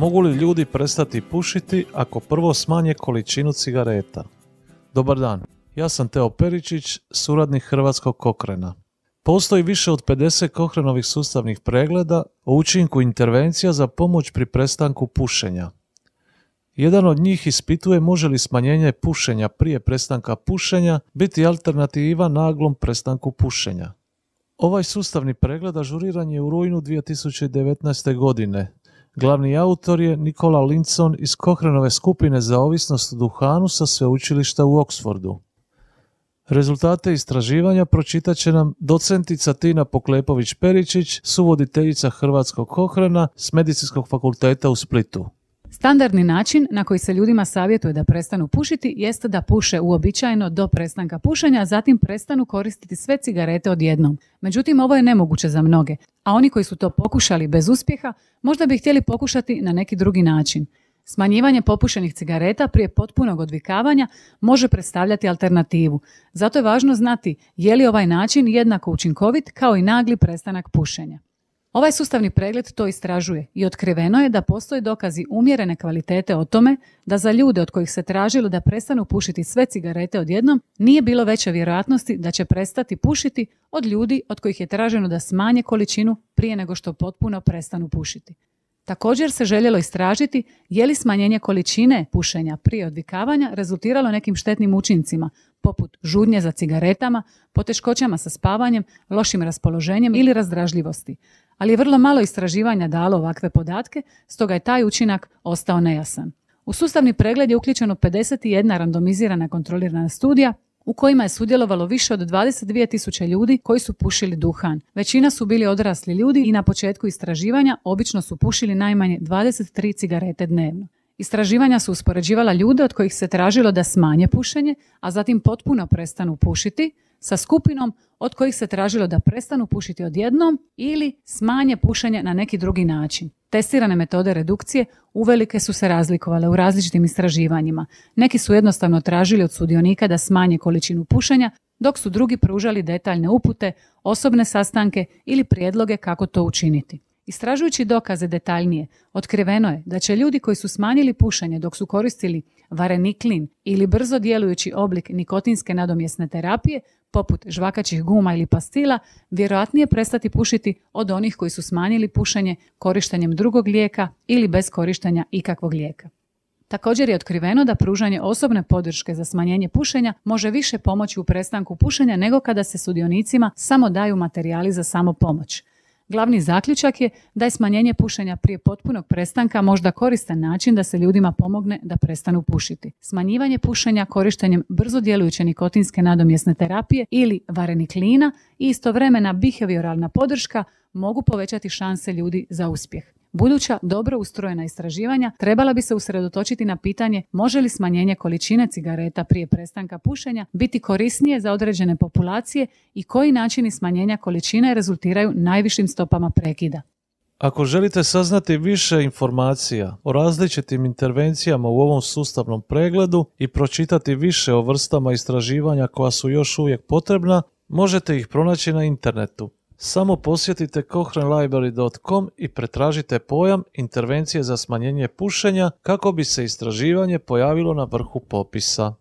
Mogu li ljudi prestati pušiti ako prvo smanje količinu cigareta? Dobar dan, ja sam Teo Peričić, suradnik Hrvatskog kokrena. Postoji više od 50 kohrenovih sustavnih pregleda o učinku intervencija za pomoć pri prestanku pušenja. Jedan od njih ispituje može li smanjenje pušenja prije prestanka pušenja biti alternativa naglom prestanku pušenja. Ovaj sustavni pregled ažuriran je u rujnu 2019. godine. Glavni autor je Nikola Linson iz Kohrenove skupine za ovisnost o duhanu sa sveučilišta u Oksfordu. Rezultate istraživanja pročitat će nam docentica Tina Poklepović-Peričić, suvoditeljica Hrvatskog Kohrena s Medicinskog fakulteta u Splitu. Standardni način na koji se ljudima savjetuje da prestanu pušiti jeste da puše uobičajeno do prestanka pušenja, a zatim prestanu koristiti sve cigarete odjednom. Međutim, ovo je nemoguće za mnoge, a oni koji su to pokušali bez uspjeha možda bi htjeli pokušati na neki drugi način. Smanjivanje popušenih cigareta prije potpunog odvikavanja može predstavljati alternativu. Zato je važno znati je li ovaj način jednako učinkovit kao i nagli prestanak pušenja. Ovaj sustavni pregled to istražuje i otkriveno je da postoje dokazi umjerene kvalitete o tome da za ljude od kojih se tražilo da prestanu pušiti sve cigarete odjednom nije bilo veće vjerojatnosti da će prestati pušiti od ljudi od kojih je traženo da smanje količinu prije nego što potpuno prestanu pušiti. Također se željelo istražiti je li smanjenje količine pušenja prije odvikavanja rezultiralo nekim štetnim učincima, poput žudnje za cigaretama, poteškoćama sa spavanjem, lošim raspoloženjem ili razdražljivosti. Ali je vrlo malo istraživanja dalo ovakve podatke, stoga je taj učinak ostao nejasan. U sustavni pregled je uključeno 51 randomizirana kontrolirana studija u kojima je sudjelovalo više od 22.000 ljudi koji su pušili duhan. Većina su bili odrasli ljudi i na početku istraživanja obično su pušili najmanje 23 cigarete dnevno. Istraživanja su uspoređivala ljude od kojih se tražilo da smanje pušenje, a zatim potpuno prestanu pušiti, sa skupinom od kojih se tražilo da prestanu pušiti odjednom ili smanje pušenje na neki drugi način. Testirane metode redukcije uvelike su se razlikovale u različitim istraživanjima. Neki su jednostavno tražili od sudionika da smanje količinu pušenja, dok su drugi pružali detaljne upute, osobne sastanke ili prijedloge kako to učiniti. Istražujući dokaze detaljnije, otkriveno je da će ljudi koji su smanjili pušenje dok su koristili vareniklin ili brzo djelujući oblik nikotinske nadomjesne terapije, poput žvakaćih guma ili pastila, vjerojatnije prestati pušiti od onih koji su smanjili pušenje korištenjem drugog lijeka ili bez korištenja ikakvog lijeka. Također je otkriveno da pružanje osobne podrške za smanjenje pušenja može više pomoći u prestanku pušenja nego kada se sudionicima samo daju materijali za samo pomoć. Glavni zaključak je da je smanjenje pušenja prije potpunog prestanka možda koristan način da se ljudima pomogne da prestanu pušiti. Smanjivanje pušenja korištenjem brzo djelujuće nikotinske nadomjesne terapije ili vareniklina i istovremena behavioralna podrška mogu povećati šanse ljudi za uspjeh. Buduća dobro ustrojena istraživanja trebala bi se usredotočiti na pitanje može li smanjenje količine cigareta prije prestanka pušenja biti korisnije za određene populacije i koji načini smanjenja količine rezultiraju najvišim stopama prekida. Ako želite saznati više informacija o različitim intervencijama u ovom sustavnom pregledu i pročitati više o vrstama istraživanja koja su još uvijek potrebna, možete ih pronaći na internetu samo posjetite cochranelibrary.com i pretražite pojam intervencije za smanjenje pušenja kako bi se istraživanje pojavilo na vrhu popisa.